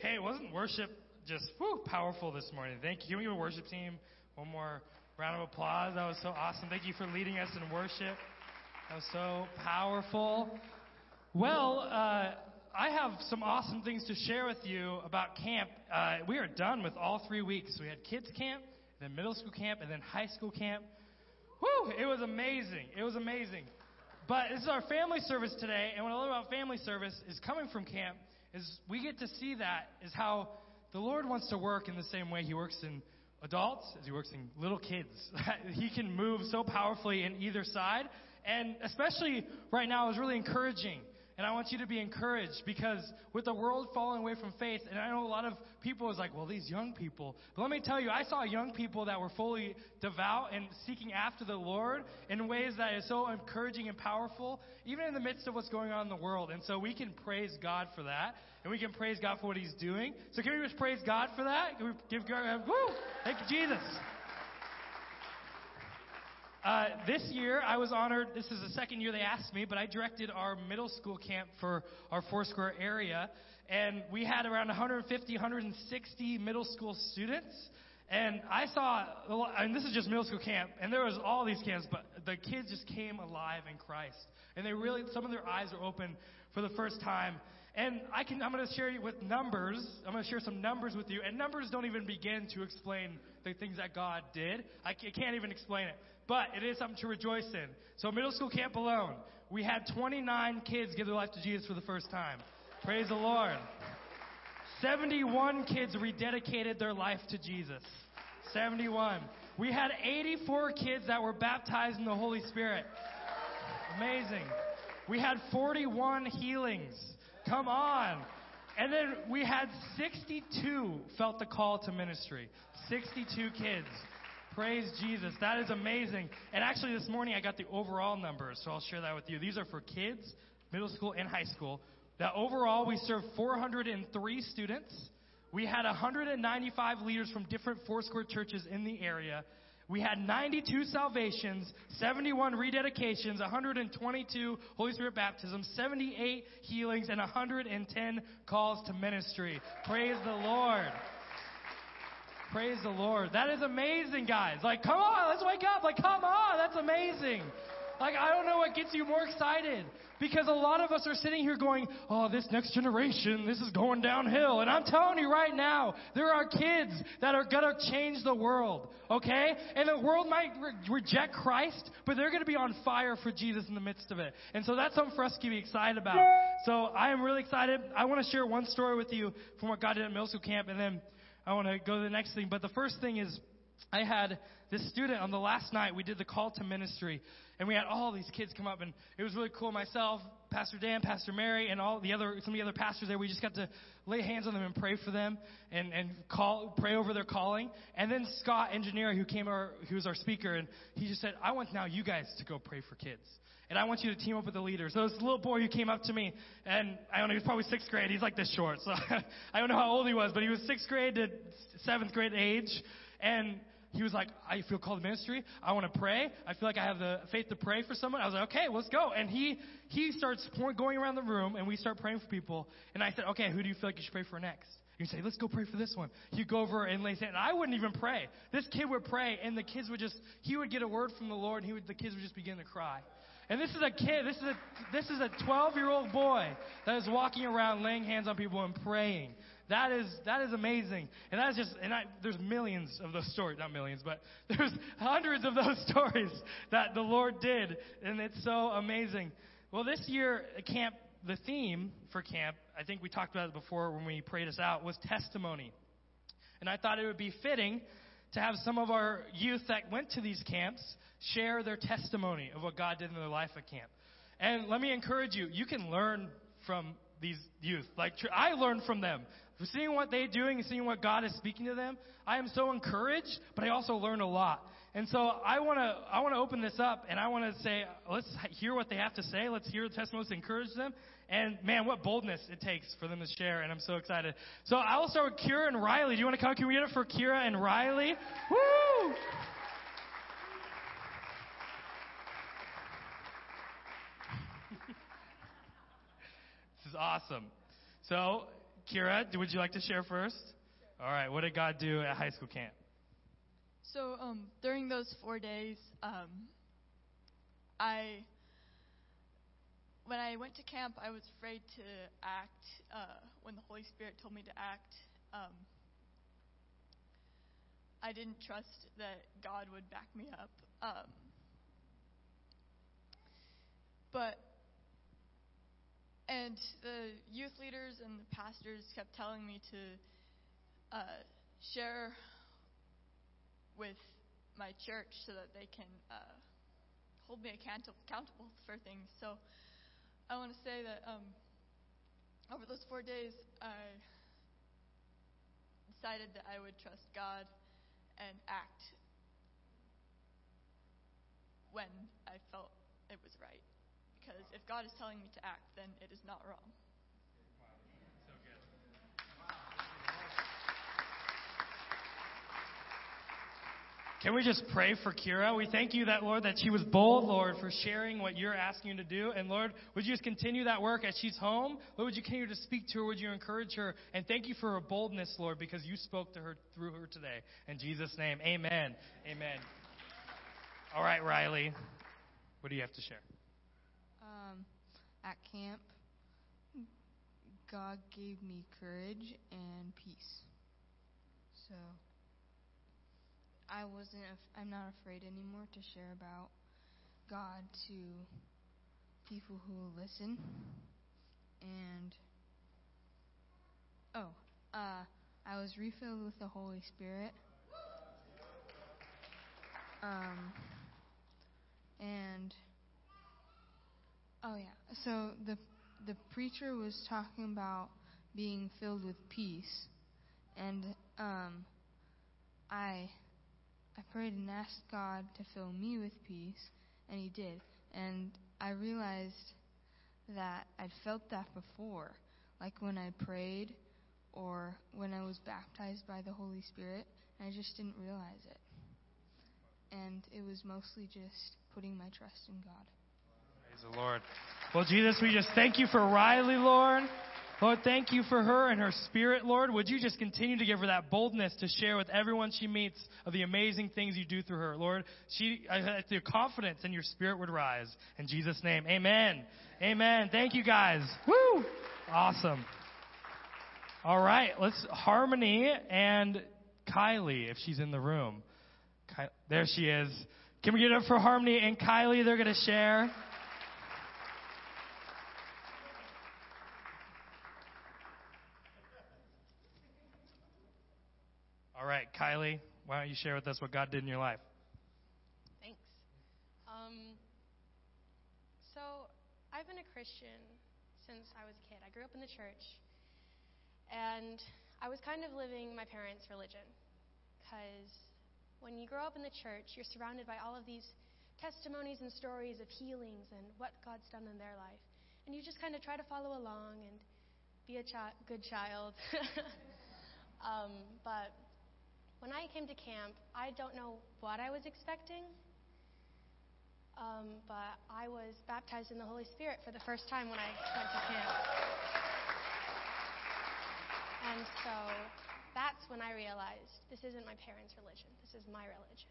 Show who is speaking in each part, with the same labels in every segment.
Speaker 1: Hey, wasn't worship just woo, powerful this morning? Thank you. Can we give worship team one more round of applause? That was so awesome. Thank you for leading us in worship. That was so powerful. Well, uh, I have some awesome things to share with you about camp. Uh, we are done with all three weeks. We had kids camp, then middle school camp, and then high school camp. Woo! It was amazing. It was amazing. But this is our family service today, and what I love about family service is coming from camp is we get to see that is how the Lord wants to work in the same way He works in adults as He works in little kids. he can move so powerfully in either side, and especially right now is really encouraging and I want you to be encouraged because with the world falling away from faith, and I know a lot of people is like, well, these young people. But let me tell you, I saw young people that were fully devout and seeking after the Lord in ways that is so encouraging and powerful, even in the midst of what's going on in the world. And so we can praise God for that, and we can praise God for what He's doing. So can we just praise God for that? Can we give God, woo! Thank you, Jesus. This year, I was honored. This is the second year they asked me, but I directed our middle school camp for our Foursquare area. And we had around 150, 160 middle school students. And I saw, and this is just middle school camp, and there was all these camps, but the kids just came alive in Christ. And they really, some of their eyes were open for the first time. And I can, I'm going to share you with numbers. I'm going to share some numbers with you. And numbers don't even begin to explain the things that God did. I can't even explain it but it is something to rejoice in. So, middle school camp alone, we had 29 kids give their life to Jesus for the first time. Praise the Lord. 71 kids rededicated their life to Jesus. 71. We had 84 kids that were baptized in the Holy Spirit. Amazing. We had 41 healings. Come on. And then we had 62 felt the call to ministry. 62 kids. Praise Jesus. That is amazing. And actually, this morning I got the overall numbers, so I'll share that with you. These are for kids, middle school, and high school. That overall, we served 403 students. We had 195 leaders from different Foursquare churches in the area. We had 92 salvations, 71 rededications, 122 Holy Spirit baptisms, 78 healings, and 110 calls to ministry. Praise the Lord. Praise the Lord. That is amazing, guys. Like, come on, let's wake up. Like, come on, that's amazing. Like, I don't know what gets you more excited. Because a lot of us are sitting here going, oh, this next generation, this is going downhill. And I'm telling you right now, there are kids that are going to change the world, okay? And the world might re- reject Christ, but they're going to be on fire for Jesus in the midst of it. And so that's something for us to be excited about. So I am really excited. I want to share one story with you from what God did at middle school camp, and then I want to go to the next thing. But the first thing is, I had this student on the last night. We did the call to ministry, and we had all these kids come up, and it was really cool. Myself, Pastor Dan, Pastor Mary, and all the other some of the other pastors there. We just got to lay hands on them and pray for them, and and call pray over their calling. And then Scott, engineer, who came our who was our speaker, and he just said, "I want now you guys to go pray for kids." and I want you to team up with the leaders. So this little boy who came up to me, and I don't know, he was probably sixth grade. He's like this short, so I don't know how old he was, but he was sixth grade to seventh grade age, and he was like, I feel called to ministry. I want to pray. I feel like I have the faith to pray for someone. I was like, okay, let's go. And he he starts going around the room, and we start praying for people. And I said, okay, who do you feel like you should pray for next? You say, let's go pray for this one. He'd go over and lay hands. And I wouldn't even pray. This kid would pray, and the kids would just, he would get a word from the Lord, and he would, the kids would just begin to cry. And this is a kid, this is a, this is a 12 year old boy that is walking around laying hands on people and praying. That is, that is amazing. And that's just, and I, there's millions of those stories, not millions, but there's hundreds of those stories that the Lord did. And it's so amazing. Well, this year, camp, the theme for camp, I think we talked about it before when we prayed us out, was testimony. And I thought it would be fitting to have some of our youth that went to these camps share their testimony of what God did in their life at camp. And let me encourage you, you can learn from these youth. Like I learned from them. Seeing what they're doing and seeing what God is speaking to them, I am so encouraged, but I also learn a lot. And so I want to I want to open this up and I want to say let's hear what they have to say. Let's hear the testimonies encourage them. And man, what boldness it takes for them to share, and I'm so excited. So I will start with Kira and Riley. Do you want to come? Can we get it for Kira and Riley? Woo! Awesome. So Kira, would you like to share first? All right, what did God do at high school camp?
Speaker 2: So um, during those four days, um, I when I went to camp, I was afraid to act uh, when the Holy Spirit told me to act. Um, I didn't trust that God would back me up. Um, but and the youth leaders and the pastors kept telling me to uh, share with my church so that they can uh, hold me account- accountable for things. So I want to say that um, over those four days, I decided that I would trust God and act when I felt it was right. Because if God is telling me to act, then it is not wrong.
Speaker 1: Can we just pray for Kira? We thank you that, Lord, that she was bold, Lord, for sharing what you're asking her to do. And Lord, would you just continue that work as she's home? Lord, would you continue to speak to her? Would you encourage her? And thank you for her boldness, Lord, because you spoke to her through her today. In Jesus' name, amen. Amen. All right, Riley, what do you have to share?
Speaker 3: At camp, God gave me courage and peace. So I wasn't. Af- I'm not afraid anymore to share about God to people who will listen. And oh, uh, I was refilled with the Holy Spirit. Um, and oh yeah, so the the preacher was talking about being filled with peace, and um, I I prayed and asked God to fill me with peace, and He did. And I realized that I'd felt that before, like when I prayed or when I was baptized by the Holy Spirit, and I just didn't realize it. And it was mostly just putting my trust in God.
Speaker 1: Praise the Lord. Well, Jesus, we just thank you for Riley, Lord. Lord, thank you for her and her spirit, Lord. Would you just continue to give her that boldness to share with everyone she meets of the amazing things you do through her, Lord? She, uh, the confidence in your spirit would rise. In Jesus' name, amen. Amen. Thank you, guys. Woo! Awesome. All right, let's Harmony and Kylie, if she's in the room. Ky- there she is. Can we get up for Harmony and Kylie? They're going to share. All right, Kylie, why don't you share with us what God did in your life?
Speaker 4: Thanks. Um, so, I've been a Christian since I was a kid. I grew up in the church, and I was kind of living my parents' religion. Because when you grow up in the church, you're surrounded by all of these testimonies and stories of healings and what God's done in their life. And you just kind of try to follow along and be a chi- good child. um, but when I came to camp, I don't know what I was expecting, um, but I was baptized in the Holy Spirit for the first time when I went to camp. And so that's when I realized this isn't my parents' religion, this is my religion.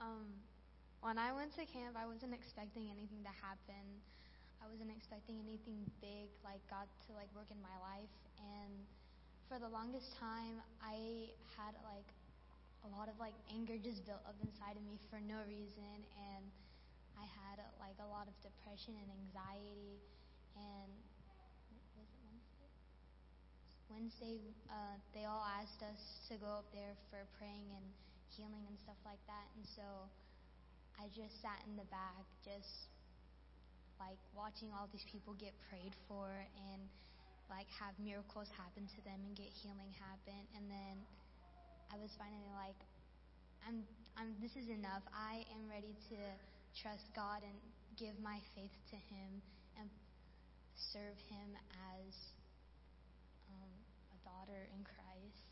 Speaker 5: Um, when I went to camp, I wasn't expecting anything to happen. I wasn't expecting anything big like God to like work in my life. And for the longest time, I had like a lot of like anger just built up inside of me for no reason, and I had like a lot of depression and anxiety. And was it Wednesday? Wednesday, uh, they all asked us to go up there for praying and healing and stuff like that, and so. I just sat in the back, just like watching all these people get prayed for and like have miracles happen to them and get healing happen. And then I was finally like, I'm, I'm, this is enough. I am ready to trust God and give my faith to Him and serve Him as um, a daughter in Christ.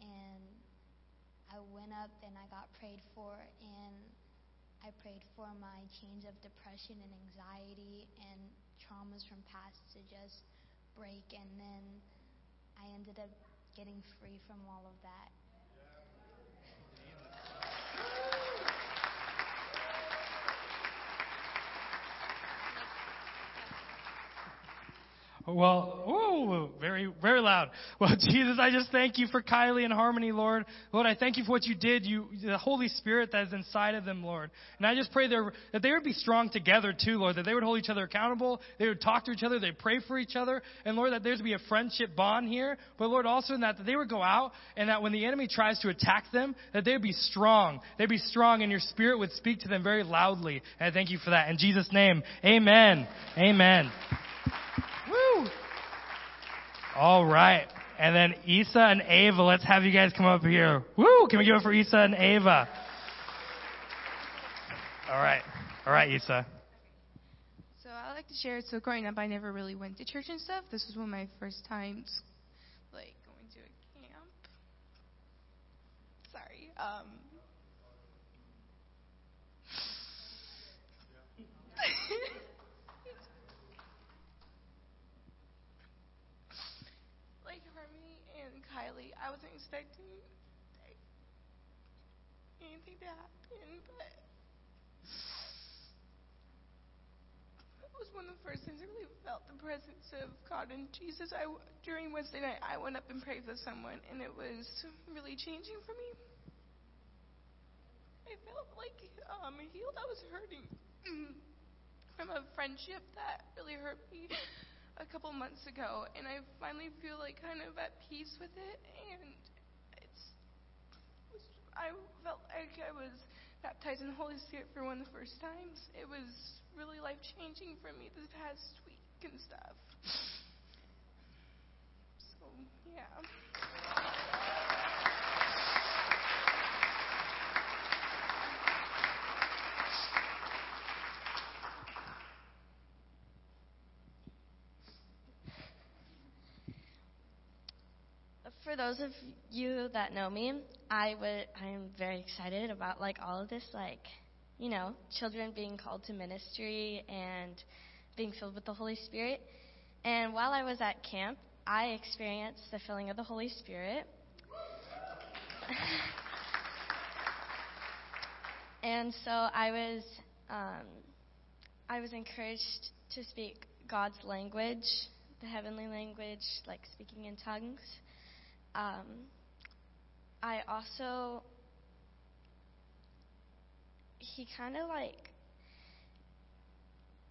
Speaker 5: And I went up and I got prayed for, and I prayed for my change of depression and anxiety and traumas from past to just break, and then I ended up getting free from all of that.
Speaker 1: Well, ooh, very, very loud. Well, Jesus, I just thank you for Kylie and Harmony, Lord. Lord, I thank you for what you did. You, the Holy Spirit that is inside of them, Lord. And I just pray that they would be strong together too, Lord. That they would hold each other accountable. They would talk to each other. They'd pray for each other. And Lord, that there's be a friendship bond here. But Lord, also in that, that they would go out and that when the enemy tries to attack them, that they would be strong. They'd be strong and your Spirit would speak to them very loudly. And I thank you for that. In Jesus' name, Amen. Amen. All right. And then Isa and Ava, let's have you guys come up here. Woo! Can we give it for Isa and Ava? All right. All right, Isa.
Speaker 6: So I like to share. So growing up, I never really went to church and stuff. This was one of my first times, like going to a camp. Sorry. Um. like Harmony and Kylie, I wasn't expecting anything to happen, but it was one of the first times I really felt the presence of God and Jesus. I during Wednesday night, I went up and prayed for someone, and it was really changing for me. I felt like um, healed. I was hurting from a friendship that really hurt me a couple months ago, and I finally feel like kind of at peace with it. And it's, I felt like I was baptized in the Holy Spirit for one of the first times. It was really life changing for me this past week and stuff. So yeah.
Speaker 7: For those of you that know me, I would I am very excited about like all of this like, you know, children being called to ministry and being filled with the Holy Spirit. And while I was at camp, I experienced the filling of the Holy Spirit. and so I was um, I was encouraged to speak God's language, the heavenly language, like speaking in tongues. Um, I also, he kind of like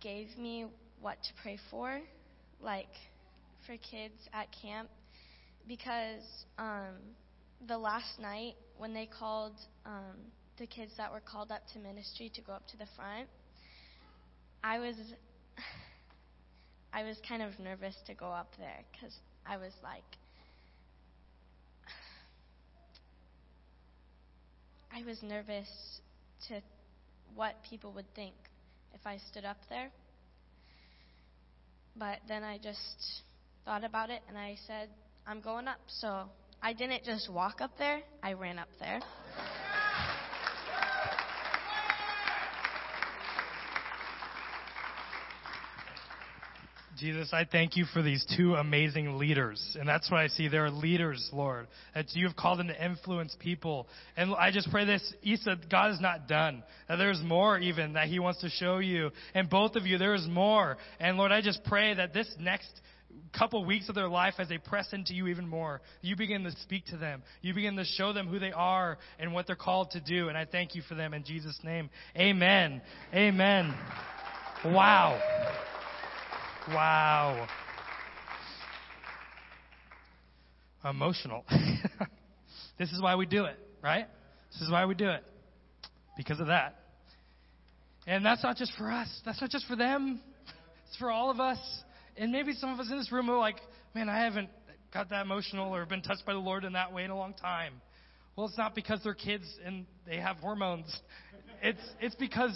Speaker 7: gave me what to pray for, like for kids at camp, because um, the last night when they called um, the kids that were called up to ministry to go up to the front, I was. I was kind of nervous to go up there because I was like, I was nervous to what people would think if I stood up there. But then I just thought about it and I said, I'm going up. So I didn't just walk up there, I ran up there.
Speaker 1: Jesus, I thank you for these two amazing leaders. And that's what I see. They're leaders, Lord. That you have called them to influence people. And I just pray this, Isa, God is not done. That there's more even that He wants to show you. And both of you, there is more. And Lord, I just pray that this next couple weeks of their life as they press into you even more. You begin to speak to them. You begin to show them who they are and what they're called to do. And I thank you for them in Jesus' name. Amen. Amen. Wow. Wow. Emotional. this is why we do it, right? This is why we do it. Because of that. And that's not just for us. That's not just for them. It's for all of us. And maybe some of us in this room are like, man, I haven't got that emotional or been touched by the Lord in that way in a long time. Well, it's not because they're kids and they have hormones. It's, it's because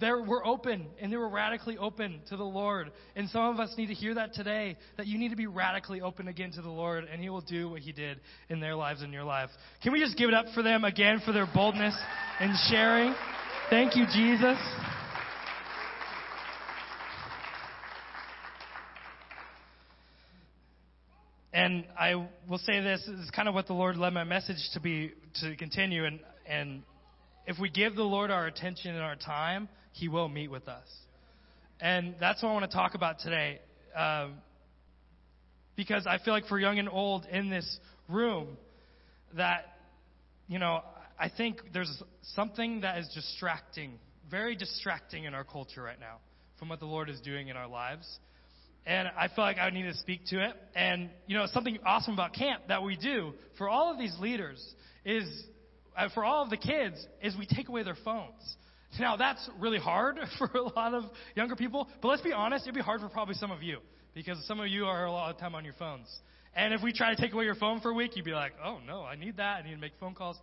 Speaker 1: they were open and they were radically open to the Lord. And some of us need to hear that today that you need to be radically open again to the Lord and He will do what He did in their lives and your life. Can we just give it up for them again for their boldness and sharing? Thank you, Jesus. And I will say this, this is kind of what the Lord led my message to be to continue and and if we give the Lord our attention and our time, He will meet with us. And that's what I want to talk about today. Um, because I feel like for young and old in this room, that, you know, I think there's something that is distracting, very distracting in our culture right now from what the Lord is doing in our lives. And I feel like I need to speak to it. And, you know, something awesome about camp that we do for all of these leaders is uh, for all of the kids is we take away their phones. Now that's really hard for a lot of younger people, but let's be honest, it'd be hard for probably some of you because some of you are a lot of time on your phones. And if we try to take away your phone for a week, you'd be like, "Oh no, I need that. I need to make phone calls."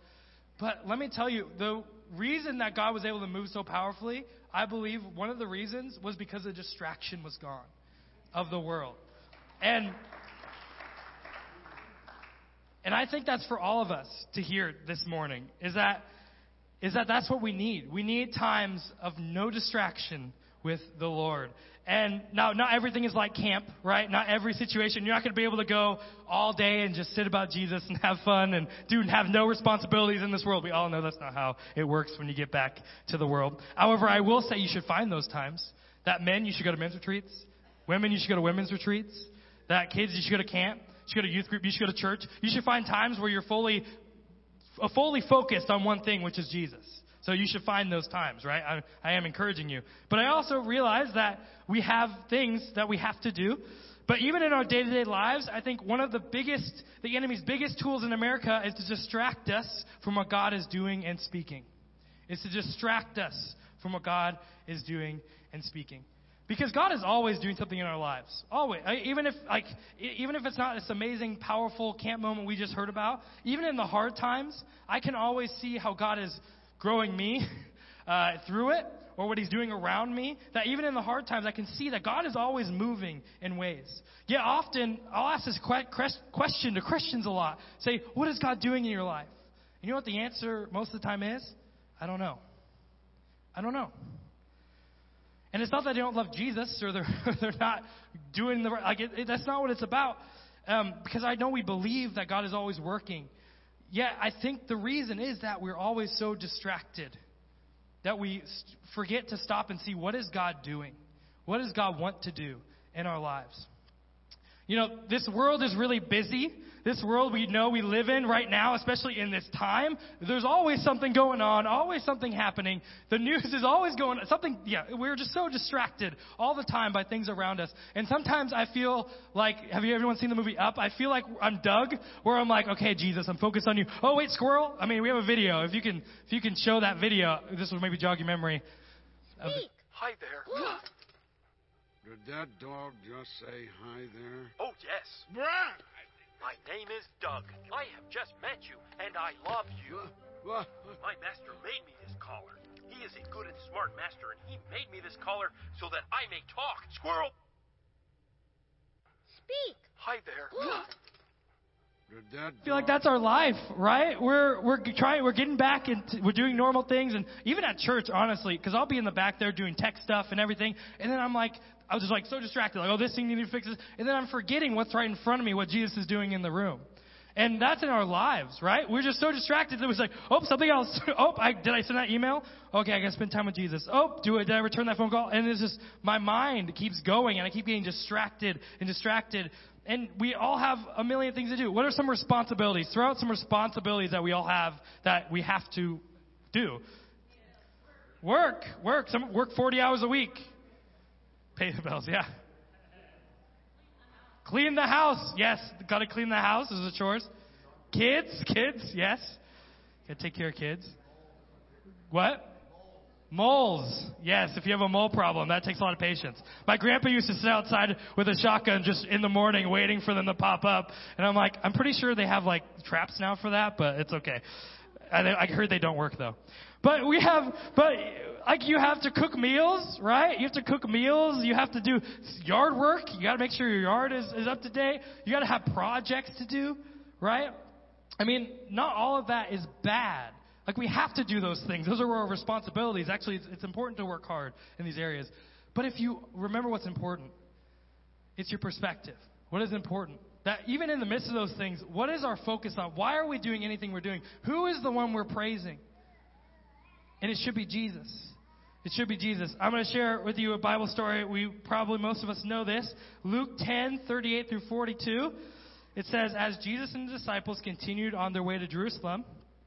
Speaker 1: But let me tell you, the reason that God was able to move so powerfully, I believe one of the reasons was because the distraction was gone of the world. And and I think that's for all of us to hear this morning is that is that that's what we need. We need times of no distraction with the Lord. And now, not everything is like camp, right? Not every situation. You're not going to be able to go all day and just sit about Jesus and have fun and do have no responsibilities in this world. We all know that's not how it works when you get back to the world. However, I will say you should find those times. That men, you should go to men's retreats. Women, you should go to women's retreats. That kids, you should go to camp. You should go to youth group. You should go to church. You should find times where you're fully, fully focused on one thing, which is Jesus. So you should find those times, right? I, I am encouraging you. But I also realize that we have things that we have to do. But even in our day to day lives, I think one of the biggest, the enemy's biggest tools in America is to distract us from what God is doing and speaking. Is to distract us from what God is doing and speaking. Because God is always doing something in our lives. Always. Even if like even if it's not this amazing, powerful camp moment we just heard about, even in the hard times, I can always see how God is growing me uh, through it or what he's doing around me, that even in the hard times, I can see that God is always moving in ways. Yet often, I'll ask this question to Christians a lot. Say, what is God doing in your life? And you know what the answer most of the time is? I don't know. I don't know. And it's not that they don't love Jesus or they're, they're not doing the right, like it, it, that's not what it's about. Um, because I know we believe that God is always working. Yet I think the reason is that we're always so distracted that we forget to stop and see what is God doing? What does God want to do in our lives? You know, this world is really busy. This world we know we live in right now, especially in this time, there's always something going on, always something happening. The news is always going something yeah, we're just so distracted all the time by things around us. And sometimes I feel like have you everyone seen the movie Up? I feel like I'm Dug, where I'm like, okay, Jesus, I'm focused on you. Oh wait, squirrel. I mean, we have a video. If you can if you can show that video, this will maybe jog your memory.
Speaker 8: Speak. Hi there.
Speaker 9: Did that dog just say hi there?
Speaker 8: Oh, yes.
Speaker 9: Brad!
Speaker 8: My name is Dug. I have just met you, and I love you.
Speaker 9: What?
Speaker 8: My master made me this collar. He is a good and smart master, and he made me this collar so that I may talk. Squirrel!
Speaker 5: Speak.
Speaker 8: Hi there.
Speaker 1: I feel like that's our life, right? We're we're trying, we're getting back and we're doing normal things, and even at church, honestly, because I'll be in the back there doing tech stuff and everything, and then I'm like, I was just like so distracted, like, oh, this thing needs to fix this, and then I'm forgetting what's right in front of me, what Jesus is doing in the room. And that's in our lives, right? We're just so distracted that we're like, oh, something else. oh, I, did I send that email? Okay, I gotta spend time with Jesus. Oh, do it. Did I return that phone call? And it's just, my mind keeps going and I keep getting distracted and distracted. And we all have a million things to do. What are some responsibilities? Throw out some responsibilities that we all have that we have to do. Work, work. Some work 40 hours a week. Pay the bills, yeah. Clean the house. Yes, got to clean the house. Are the chores. Kids, kids, yes. Got to take care of kids. What? Moles. Yes, if you have a mole problem, that takes a lot of patience. My grandpa used to sit outside with a shotgun just in the morning waiting for them to pop up. And I'm like, I'm pretty sure they have like traps now for that, but it's okay. I, heard they don't work though. But we have, but like you have to cook meals, right? You have to cook meals. You have to do yard work. You got to make sure your yard is, is up to date. You got to have projects to do, right? I mean, not all of that is bad. Like we have to do those things. Those are our responsibilities. Actually, it's, it's important to work hard in these areas. But if you remember what's important, it's your perspective. What is important? That even in the midst of those things, what is our focus on? Why are we doing anything we're doing? Who is the one we're praising? And it should be Jesus. It should be Jesus. I'm going to share with you a Bible story. We probably most of us know this. Luke 10, 38 through 42. It says, As Jesus and the disciples continued on their way to Jerusalem,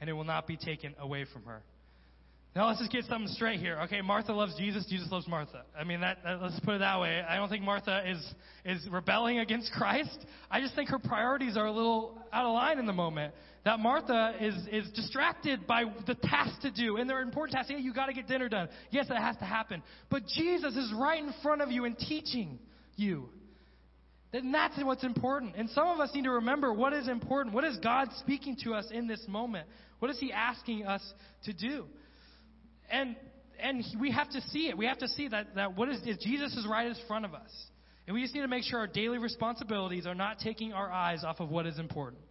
Speaker 1: and it will not be taken away from her. Now let's just get something straight here. Okay, Martha loves Jesus. Jesus loves Martha. I mean, that, that, let's put it that way. I don't think Martha is is rebelling against Christ. I just think her priorities are a little out of line in the moment. That Martha is is distracted by the tasks to do, and they're important tasks. Yeah, you got to get dinner done. Yes, that has to happen. But Jesus is right in front of you and teaching you. Then that's what's important. And some of us need to remember what is important. What is God speaking to us in this moment? What is He asking us to do? And and we have to see it. We have to see that, that what is, Jesus is right in front of us. And we just need to make sure our daily responsibilities are not taking our eyes off of what is important,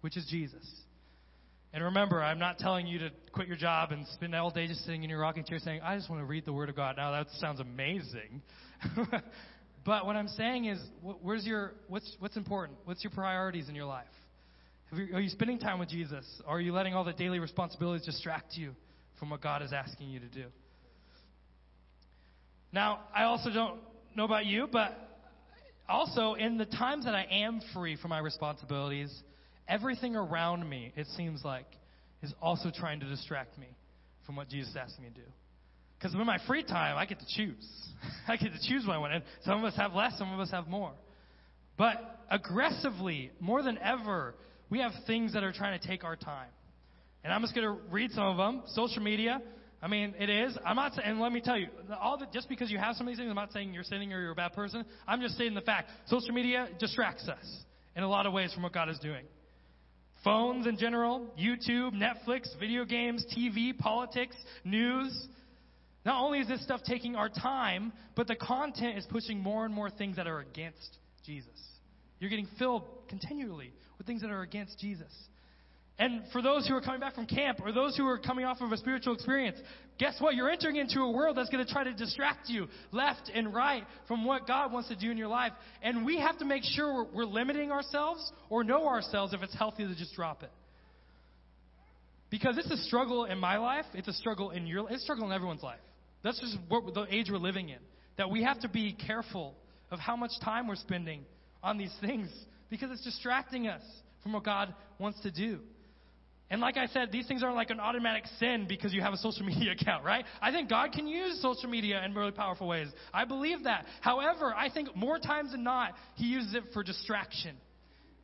Speaker 1: which is Jesus. And remember, I'm not telling you to quit your job and spend all day just sitting in your rocking chair saying, I just want to read the Word of God. Now, that sounds amazing. but what I'm saying is, where's your, what's, what's important? What's your priorities in your life? You, are you spending time with Jesus? Or are you letting all the daily responsibilities distract you? from what God is asking you to do. Now, I also don't know about you, but also in the times that I am free from my responsibilities, everything around me, it seems like, is also trying to distract me from what Jesus asking me to do. Because in my free time, I get to choose. I get to choose what I want. And some of us have less, some of us have more. But aggressively, more than ever, we have things that are trying to take our time. And I'm just going to read some of them. Social media. I mean, it is. I'm not saying, and let me tell you, all the, just because you have some of these things, I'm not saying you're sinning or you're a bad person. I'm just stating the fact. Social media distracts us in a lot of ways from what God is doing. Phones in general, YouTube, Netflix, video games, TV, politics, news. Not only is this stuff taking our time, but the content is pushing more and more things that are against Jesus. You're getting filled continually with things that are against Jesus. And for those who are coming back from camp or those who are coming off of a spiritual experience, guess what? You're entering into a world that's going to try to distract you left and right from what God wants to do in your life. And we have to make sure we're, limiting ourselves or know ourselves if it's healthy to just drop it. Because it's a struggle in my life, it's a struggle in your it's a struggle in everyone's life. That's just what, the age we're living in. That we have to be careful of how much time we're spending on these things because it's distracting us from what God wants to do. And like I said, these things aren't like an automatic sin because you have a social media account, right? I think God can use social media in really powerful ways. I believe that. However, I think more times than not, He uses it for distraction.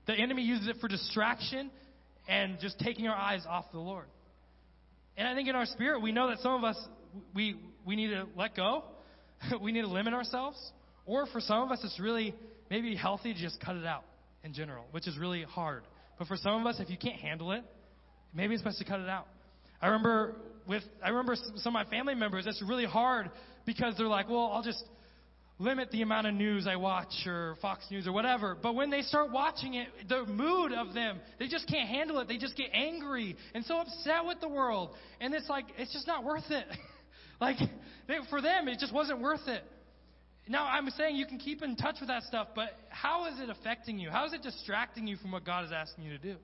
Speaker 1: The enemy uses it for distraction and just taking our eyes off the Lord. And I think in our spirit, we know that some of us, we, we need to let go. we need to limit ourselves. Or for some of us, it's really maybe healthy to just cut it out in general, which is really hard. But for some of us, if you can't handle it, Maybe it's best to cut it out. I remember with I remember some of my family members. It's really hard because they're like, well, I'll just limit the amount of news I watch or Fox News or whatever. But when they start watching it, the mood of them, they just can't handle it. They just get angry and so upset with the world. And it's like, it's just not worth it. like, they, for them, it just wasn't worth it. Now, I'm saying you can keep in touch with that stuff, but how is it affecting you? How is it distracting you from what God is asking you to do?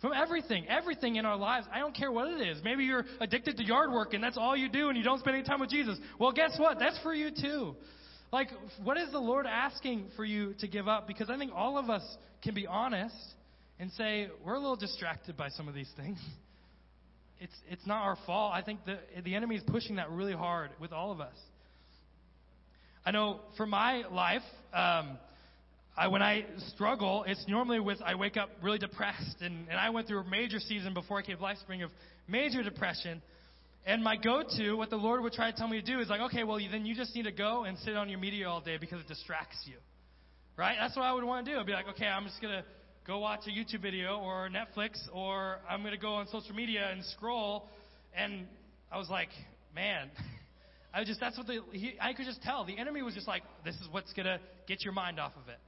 Speaker 1: From everything, everything in our lives. I don't care what it is. Maybe you're addicted to yard work and that's all you do and you don't spend any time with Jesus. Well, guess what? That's for you too. Like, what is the Lord asking for you to give up? Because I think all of us can be honest and say, we're a little distracted by some of these things. it's it's not our fault. I think the the enemy is pushing that really hard with all of us. I know for my life, um, I, when I struggle, it's normally with I wake up really depressed, and, and I went through a major season before I came to LifeSpring of major depression. And my go-to, what the Lord would try to tell me to do, is like, okay, well, then you just need to go and sit on your media all day because it distracts you, right? That's what I would want to do. I'd be like, okay, I'm just gonna go watch a YouTube video or Netflix, or I'm gonna go on social media and scroll. And I was like, man. I just that's what the he, I could just tell the enemy was just like this is what's gonna get your mind off of it,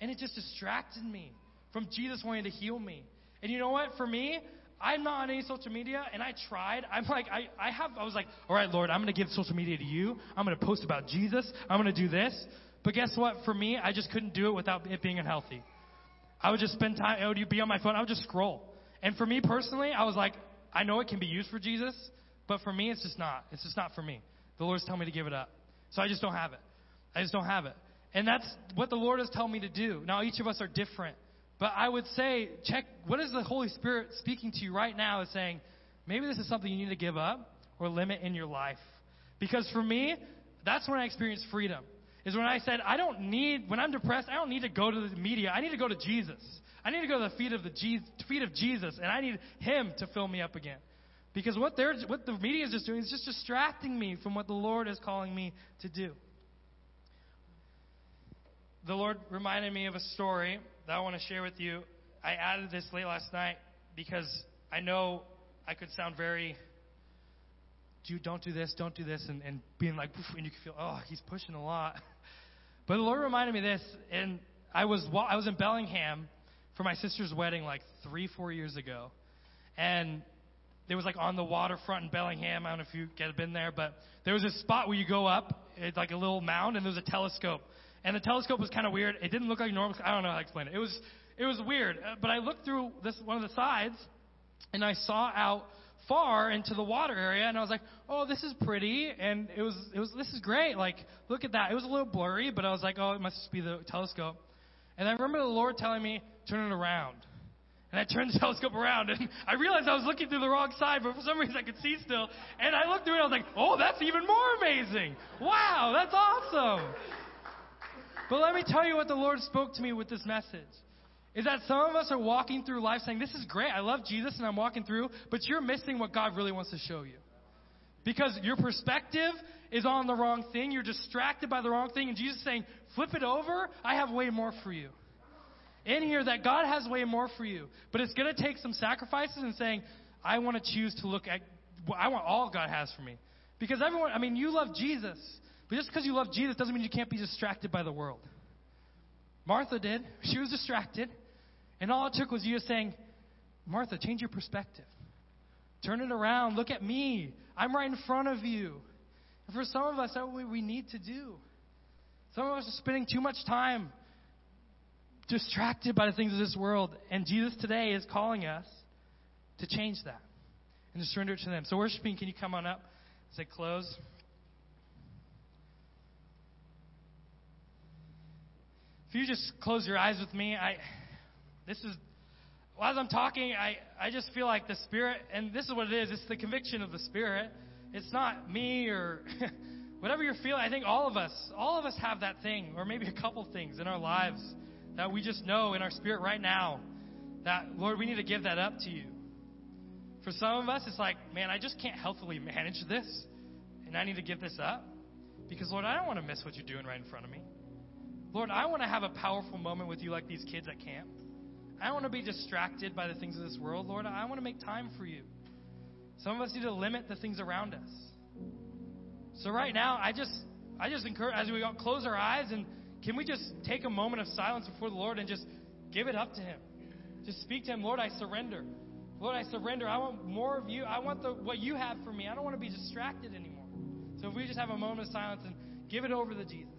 Speaker 1: and it just distracted me from Jesus wanting to heal me. And you know what? For me, I'm not on any social media, and I tried. I'm like I I have I was like, all right, Lord, I'm gonna give social media to you. I'm gonna post about Jesus. I'm gonna do this. But guess what? For me, I just couldn't do it without it being unhealthy. I would just spend time. I would be on my phone. I would just scroll. And for me personally, I was like, I know it can be used for Jesus, but for me, it's just not. It's just not for me. The Lord's telling me to give it up. So I just don't have it. I just don't have it. And that's what the Lord has told me to do. Now, each of us are different. But I would say, check what is the Holy Spirit speaking to you right now is saying, maybe this is something you need to give up or limit in your life. Because for me, that's when I experienced freedom. Is when I said, I don't need, when I'm depressed, I don't need to go to the media. I need to go to Jesus. I need to go to the feet of the Je- feet of Jesus, and I need Him to fill me up again. Because what, they're, what the media is just doing is just distracting me from what the Lord is calling me to do. The Lord reminded me of a story that I want to share with you. I added this late last night because I know I could sound very, do, don't do this, don't do this, and, and being like, and you can feel, oh, he's pushing a lot. But the Lord reminded me of this, and I was, I was in Bellingham for my sister's wedding like three, four years ago. And there was like on the waterfront in Bellingham. I don't know if you get been there, but there was this spot where you go up, it's like a little mound, and there's a telescope. And the telescope was kind of weird. It didn't look like normal. I don't know how to explain it. It was it was weird. Uh, But I looked through this one of the sides, and I saw out far into the water area, and I was like, "Oh, this is pretty." And it was it was this is great. Like, look at that. It was a little blurry, but I was like, "Oh, it must be the telescope." And I remember the Lord telling me, "Turn it around." And I turned the telescope around, and I realized I was looking through the wrong side, but for some reason I could see still. And I looked through it, and I was like, oh, that's even more amazing. Wow, that's awesome. But let me tell you what the Lord spoke to me with this message. Is that some of us are walking through life saying, This is great, I love Jesus and I'm walking through, but you're missing what God really wants to show you. Because your perspective is on the wrong thing, you're distracted by the wrong thing, and Jesus is saying, Flip it over, I have way more for you in here that God has way more for you. But it's going to take some sacrifices and saying, I want to choose to look at, I want all God has for me. Because everyone, I mean, you love Jesus. But just because you love Jesus doesn't mean you can't be distracted by the world. Martha did. She was distracted. And all it took was you just saying, Martha, change your perspective. Turn it around. Look at me. I'm right in front of you. And for some of us, that's what we need to do. Some of us are spending too much time distracted by the things of this world. And Jesus today is calling us to change that and to surrender it to them. So, worshiping, can you come on up I close? If you just close your eyes with me, I this is well, as I'm talking, I, I just feel like the Spirit, and this is what it is it's the conviction of the Spirit. It's not me or whatever you're feeling. I think all of us, all of us have that thing, or maybe a couple things in our lives that we just know in our spirit right now that, Lord, we need to give that up to you. For some of us, it's like, man, I just can't healthily manage this, and I need to give this up. Because, Lord, I don't want to miss what you're doing right in front of me. Lord, I want to have a powerful moment with you like these kids at camp. I don't want to be distracted by the things of this world. Lord, I want to make time for you. Some of us need to limit the things around us. So right now, I just I just encourage as we close our eyes and can we just take a moment of silence before the Lord and just give it up to Him? Just speak to Him, Lord, I surrender. Lord, I surrender. I want more of you. I want the, what you have for me. I don't want to be distracted anymore. So if we just have a moment of silence and give it over to Jesus.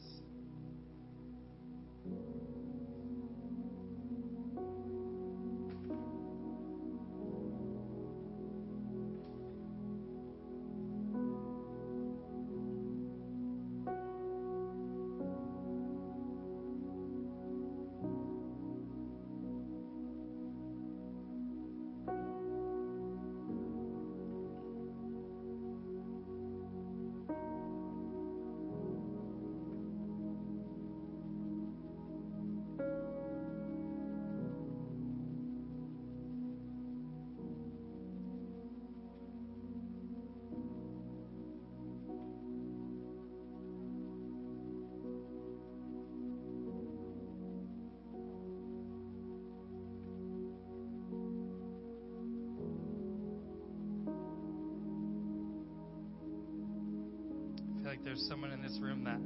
Speaker 1: There's someone in this room that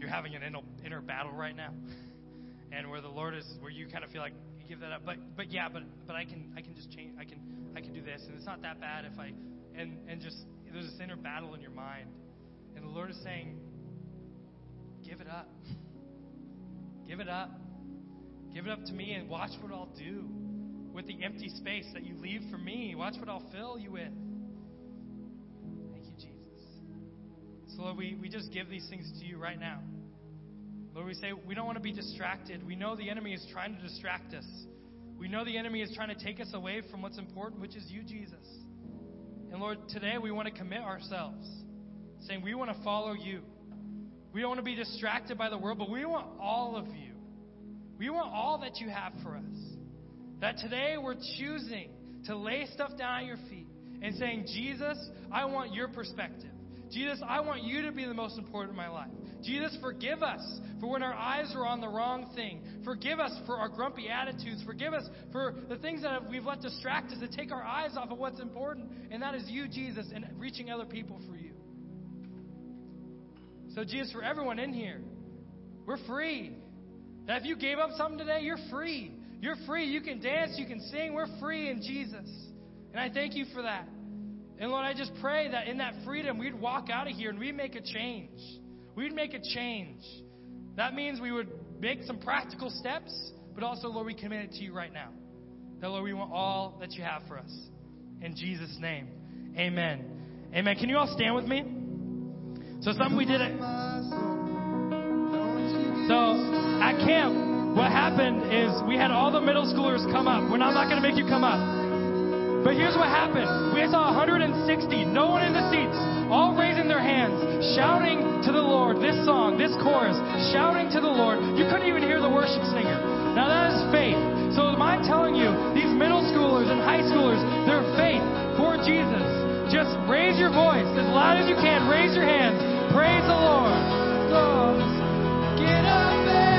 Speaker 1: you're having an inner, inner battle right now, and where the Lord is, where you kind of feel like you give that up. But but yeah, but but I can I can just change. I can I can do this, and it's not that bad if I and and just there's this inner battle in your mind, and the Lord is saying, give it up, give it up, give it up to me, and watch what I'll do with the empty space that you leave for me. Watch what I'll fill you with. So, Lord, we, we just give these things to you right now. Lord, we say we don't want to be distracted. We know the enemy is trying to distract us. We know the enemy is trying to take us away from what's important, which is you, Jesus. And Lord, today we want to commit ourselves, saying we want to follow you. We don't want to be distracted by the world, but we want all of you. We want all that you have for us. That today we're choosing to lay stuff down at your feet and saying, Jesus, I want your perspective. Jesus, I want you to be the most important in my life. Jesus, forgive us for when our eyes are on the wrong thing. Forgive us for our grumpy attitudes. Forgive us for the things that we've let distract us to take our eyes off of what's important, and that is you, Jesus, and reaching other people for you. So, Jesus, for everyone in here, we're free. That if you gave up something today, you're free. You're free. You can dance, you can sing. We're free in Jesus. And I thank you for that. And Lord, I just pray that in that freedom, we'd walk out of here and we'd make a change. We'd make a change. That means we would make some practical steps, but also, Lord, we commit it to you right now. That, Lord, we want all that you have for us. In Jesus' name, amen. Amen. Can you all stand with me? So, something we did at. So, at camp, what happened is we had all the middle schoolers come up. We're not, I'm not going to make you come up. But here's what happened. We saw 160, no one in the seats, all raising their hands, shouting to the Lord this song, this chorus, shouting to the Lord. You couldn't even hear the worship singer. Now that is faith. So am I telling you, these middle schoolers and high schoolers, their faith for Jesus. Just raise your voice as loud as you can. Raise your hands. Praise the Lord. Get up